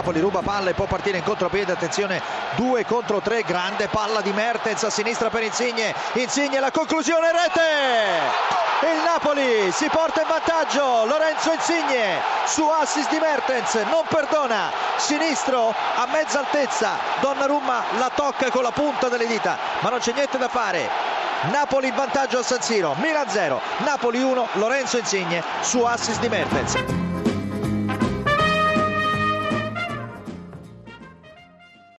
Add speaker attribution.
Speaker 1: Napoli ruba palla e può partire in contropiede, attenzione 2 contro 3, grande palla di Mertens a sinistra per Insigne, Insigne la conclusione rete! Il Napoli si porta in vantaggio, Lorenzo Insigne su assist di Mertens, non perdona, sinistro a mezza altezza, Donnarumma la tocca con la punta delle dita, ma non c'è niente da fare. Napoli in vantaggio a San Siro, Milan 0, Napoli 1, Lorenzo Insigne su assist di Mertens.